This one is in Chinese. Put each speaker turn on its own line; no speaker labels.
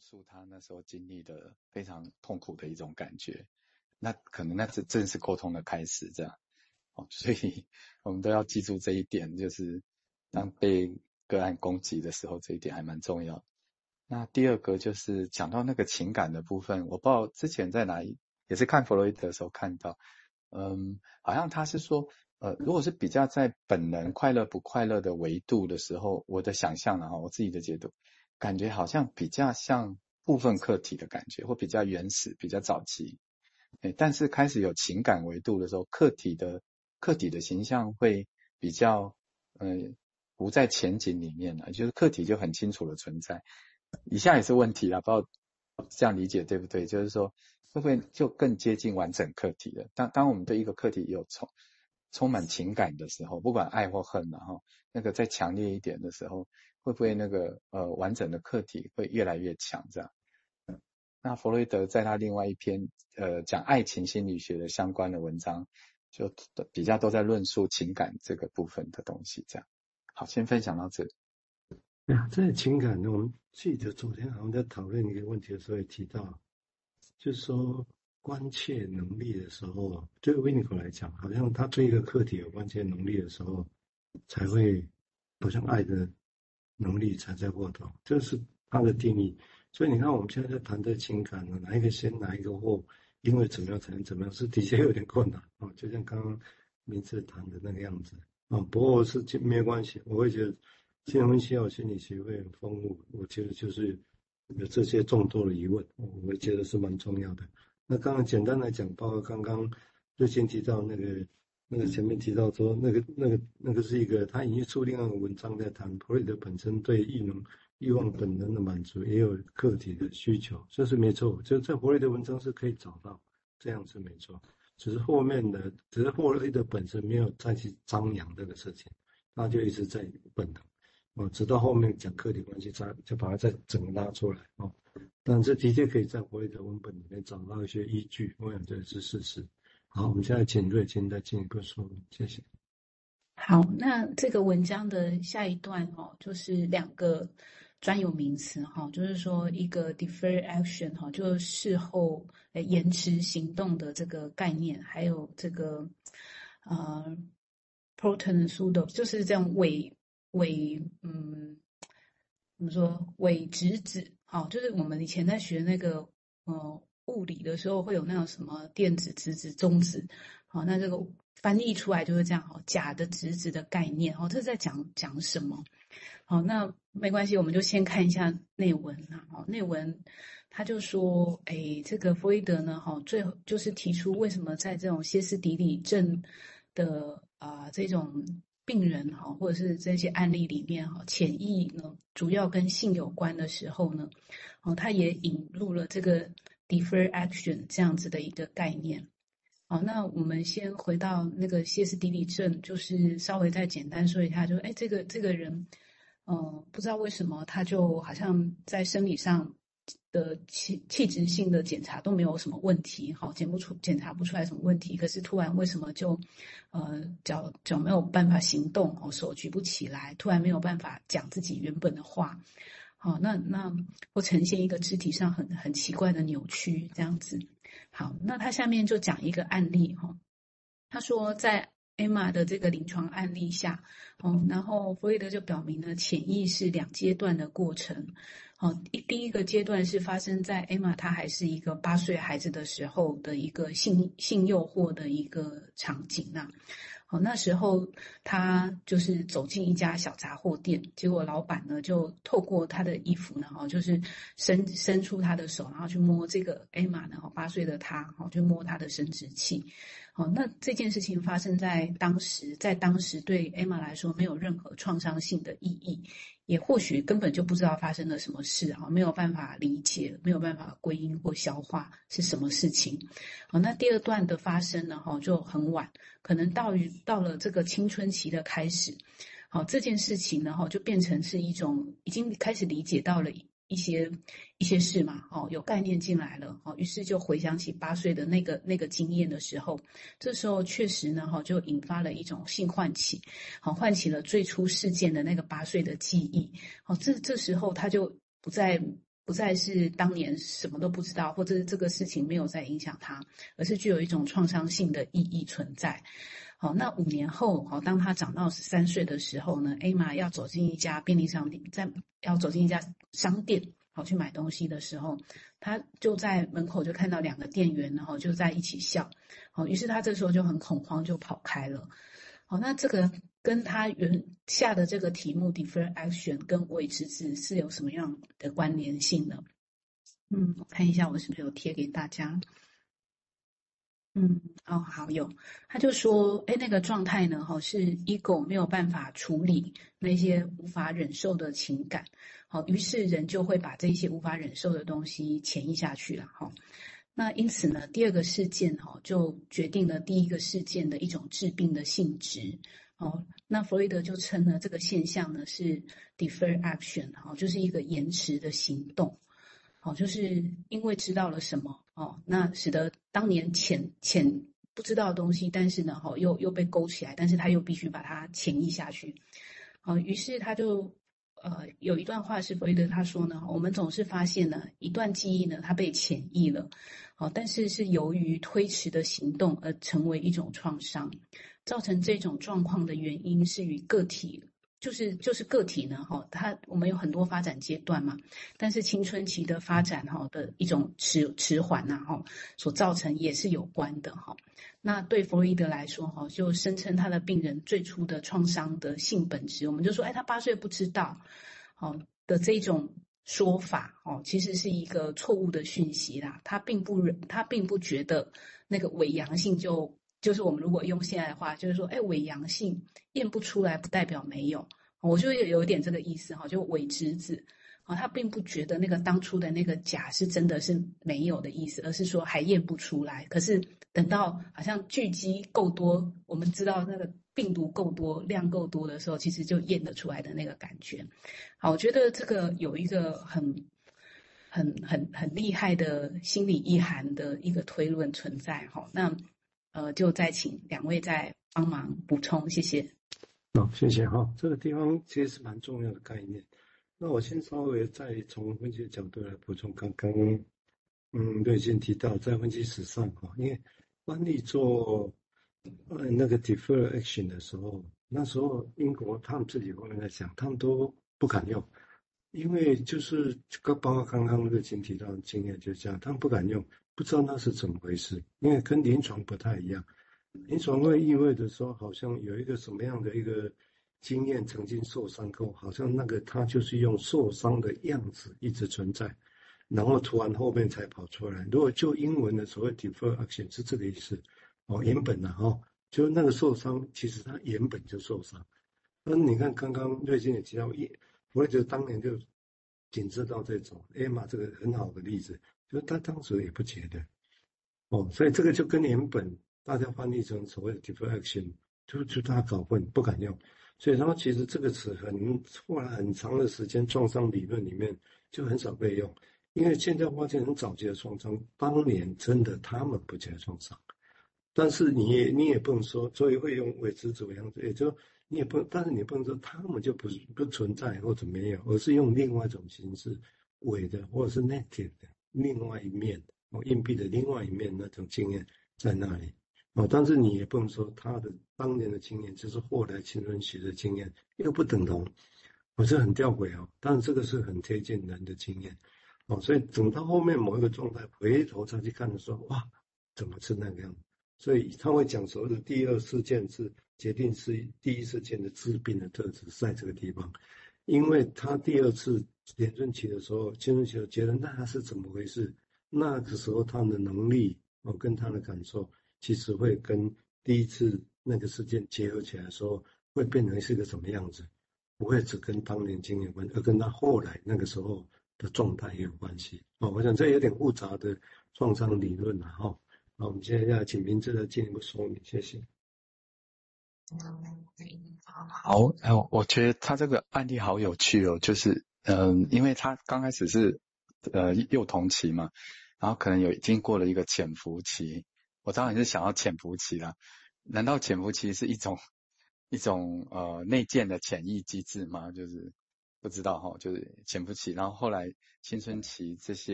述他那时候经历的非常痛苦的一种感觉。那可能那是正是沟通的开始，这样。哦，所以我们都要记住这一点，就是当被个案攻击的时候，这一点还蛮重要。那第二个就是讲到那个情感的部分，我不知道之前在哪里，也是看弗洛伊德的时候看到，嗯，好像他是说，呃，如果是比较在本能快乐不快乐的维度的时候，我的想象啊，我自己的解读，感觉好像比较像部分客体的感觉，或比较原始、比较早期。诶，但是开始有情感维度的时候，客体的客体的形象会比较，呃，不在前景里面了，就是客体就很清楚的存在。以下也是问题啦，不知道这样理解对不对？就是说，会不会就更接近完整客体了？当当我们对一个客体有从充满情感的时候，不管爱或恨，然后那个再强烈一点的时候，会不会那个呃完整的客体会越来越强？这样？那弗洛伊德在他另外一篇呃讲爱情心理学的相关的文章，就比较都在论述情感这个部分的东西。这样，好，先分享到这里。
呀，在情感呢，我们记得昨天好像在讨论一个问题的时候也提到，就是说关切能力的时候，对维尼口来讲，好像他对一个课题有关切能力的时候，才会好像爱的能力才在获得，这是他的定义。所以你看，我们现在在谈的情感呢，哪一个先，哪一个后，因为怎么样才能怎么样，是的确有点困难啊。就像刚刚名字谈的那个样子啊，不过是没有关系，我会觉得。精神分析和心理学会很丰富，我觉得就是有这些众多的疑问，我会觉得是蛮重要的。那刚刚简单来讲，包括刚刚最先提到那个，那个前面提到说，那个那个那个是一个他引出另外一个文章在谈，弗洛伊德本身对欲能欲望本能的满足也有客体的需求，这是没错。就在弗洛伊德文章是可以找到，这样是没错。只是后面的，只是弗洛伊德本身没有再去张扬这个事情，他就一直在本能。哦，直到后面讲客体关系，再就把它再整个拉出来哦。但这的确可以在弗洛伊德文本里面找到一些依据，我想这是事实。好，我们现在请瑞金再进一步说明，谢谢。
好，那这个文章的下一段哦，就是两个专有名词哈，就是说一个 defer action 哈，就是事后诶延迟行动的这个概念，还有这个呃 proton pseudo 就是这样伪。伪嗯，怎么说伪直子？好，就是我们以前在学那个呃物理的时候，会有那种什么电子、质子、中子。好，那这个翻译出来就是这样。好，假的质子的概念。好，这是在讲讲什么？好，那没关系，我们就先看一下内文啊。好，内文他就说，哎，这个弗洛伊德呢，哈，最后就是提出为什么在这种歇斯底里症的啊、呃、这种。病人哈，或者是这些案例里面哈，潜意呢主要跟性有关的时候呢，哦，他也引入了这个 defer action 这样子的一个概念。好，那我们先回到那个歇斯底里症，就是稍微再简单说一下，就哎，这个这个人，嗯，不知道为什么他就好像在生理上。的气气质性的检查都没有什么问题，好，检不出检查不出来什么问题，可是突然为什么就，呃，脚脚没有办法行动，哦，手举不起来，突然没有办法讲自己原本的话，好，那那会呈现一个肢体上很很奇怪的扭曲这样子，好，那他下面就讲一个案例哈，他说在 Emma 的这个临床案例下，哦，然后弗洛伊德就表明了潜意识两阶段的过程。好，第第一个阶段是发生在艾玛她还是一个八岁孩子的时候的一个性性诱惑的一个场景呐。好，那时候她就是走进一家小杂货店，结果老板呢就透过她的衣服呢，哈，就是伸伸出她的手，然后去摸这个艾玛呢，哈，八岁的她，哈，就摸她的生殖器。好，那这件事情发生在当时，在当时对艾玛来说没有任何创伤性的意义。也或许根本就不知道发生了什么事啊，没有办法理解，没有办法归因或消化是什么事情。好，那第二段的发生呢，哈，就很晚，可能到于到了这个青春期的开始，好，这件事情呢，哈，就变成是一种已经开始理解到了。一些一些事嘛，哦，有概念进来了，哦，于是就回想起八岁的那个那个经验的时候，这时候确实呢，哈，就引发了一种性唤起，好，唤起了最初事件的那个八岁的记忆，好，这这时候他就不再不再是当年什么都不知道，或者是这个事情没有在影响他，而是具有一种创伤性的意义存在。好，那五年后，好，当他长到十三岁的时候呢，艾玛要走进一家便利商店，在要走进一家商店，好去买东西的时候，他就在门口就看到两个店员，然后就在一起笑，好，于是他这时候就很恐慌，就跑开了。好，那这个跟他原下的这个题目 defer action 跟伪侄子是有什么样的关联性呢？嗯，我看一下我是不是有贴给大家。嗯，哦，好有，他就说，哎，那个状态呢，哈，是 ego 没有办法处理那些无法忍受的情感，好，于是人就会把这些无法忍受的东西潜移下去了，哈。那因此呢，第二个事件，哈，就决定了第一个事件的一种致病的性质，哦，那弗洛伊德就称呢，这个现象呢是 defer action，哈，就是一个延迟的行动。哦，就是因为知道了什么哦，那使得当年潜潜不知道的东西，但是呢，哈，又又被勾起来，但是他又必须把它潜抑下去。哦，于是他就呃有一段话是弗洛伊德他说呢，我们总是发现呢，一段记忆呢，它被潜抑了，哦，但是是由于推迟的行动而成为一种创伤，造成这种状况的原因是与个体。就是就是个体呢，哈，他我们有很多发展阶段嘛，但是青春期的发展哈的一种迟迟缓呐，哈，所造成也是有关的哈。那对弗洛伊德来说，哈，就声称他的病人最初的创伤的性本质，我们就说，哎，他八岁不知道，哦的这种说法，哦，其实是一个错误的讯息啦。他并不，他并不觉得那个伪阳性就。就是我们如果用现在的话，就是说，哎，伪阳性验不出来，不代表没有。我就有有点这个意思哈，就伪侄子啊，他并不觉得那个当初的那个假是真的是没有的意思，而是说还验不出来。可是等到好像聚集够多，我们知道那个病毒够多，量够多的时候，其实就验得出来的那个感觉。好，我觉得这个有一个很、很、很、很厉害的心理意涵的一个推论存在哈。那。呃，就再请两位再帮忙补充，谢谢。
好、谢谢哈、这个地方其实是蛮重要的概念。那我先稍微再从分析的角度来补充刚刚，嗯，对，先提到在分析史上哈，因为翻译做呃那个 defer action 的时候，那时候英国他们自己后面在讲，他们都不敢用，因为就是刚包括刚刚瑞金提到的经验就是这样，他们不敢用。不知道那是怎么回事，因为跟临床不太一样。临床会意味着说，好像有一个什么样的一个经验曾经受伤过，好像那个他就是用受伤的样子一直存在，然后突然后面才跑出来。如果就英文的所谓 defer action 是这个意思，哦，原本的哈，就那个受伤其实他原本就受伤。那你看刚刚瑞金也提到，一弗洛伊德当年就仅知道这种，艾玛这个很好的例子。就他当时也不觉得，哦，所以这个就跟原本大家翻译成所谓的 defer action，就就他搞混，不敢用。所以他们其实这个词很后来很长的时间，创伤理论里面就很少被用，因为现在发现很早期的创伤，当年真的他们不觉得创伤，但是你也你也不能说，所以会用伪侄子样子，也就你也不，但是你不能说他们就不不存在或者没有，而是用另外一种形式伪的或者是 negative 的。另外一面，哦，硬币的另外一面那种经验在那里，哦，但是你也不能说他的当年的经验就是后来青春期的经验又不等同，我是很吊诡哦，但这个是很贴近人的经验，哦，所以等到后面某一个状态回头再去看的时候，哇，怎么是那个样子？所以他会讲所谓的第二事件是决定是第一事件的治病的特质在这个地方，因为他第二次。青春期的时候，青春期的觉得那他是怎么回事？那个时候他的能力哦，跟他的感受，其实会跟第一次那个事件结合起来的时候，会变成是一个什么样子？不会只跟当年经验有关，而跟他后来那个时候的状态也有关系哦。我想这有点复杂的创伤理论了哈。那，我们接下来请明志来进一步说明，谢谢。
好，哎，我觉得他这个案例好有趣哦，就是。嗯，因为他刚开始是呃幼童期嘛，然后可能有经过了一个潜伏期。我当然是想要潜伏期啦。难道潜伏期是一种一种呃内建的潜意机制吗？就是不知道哈，就是潜伏期，然后后来青春期这些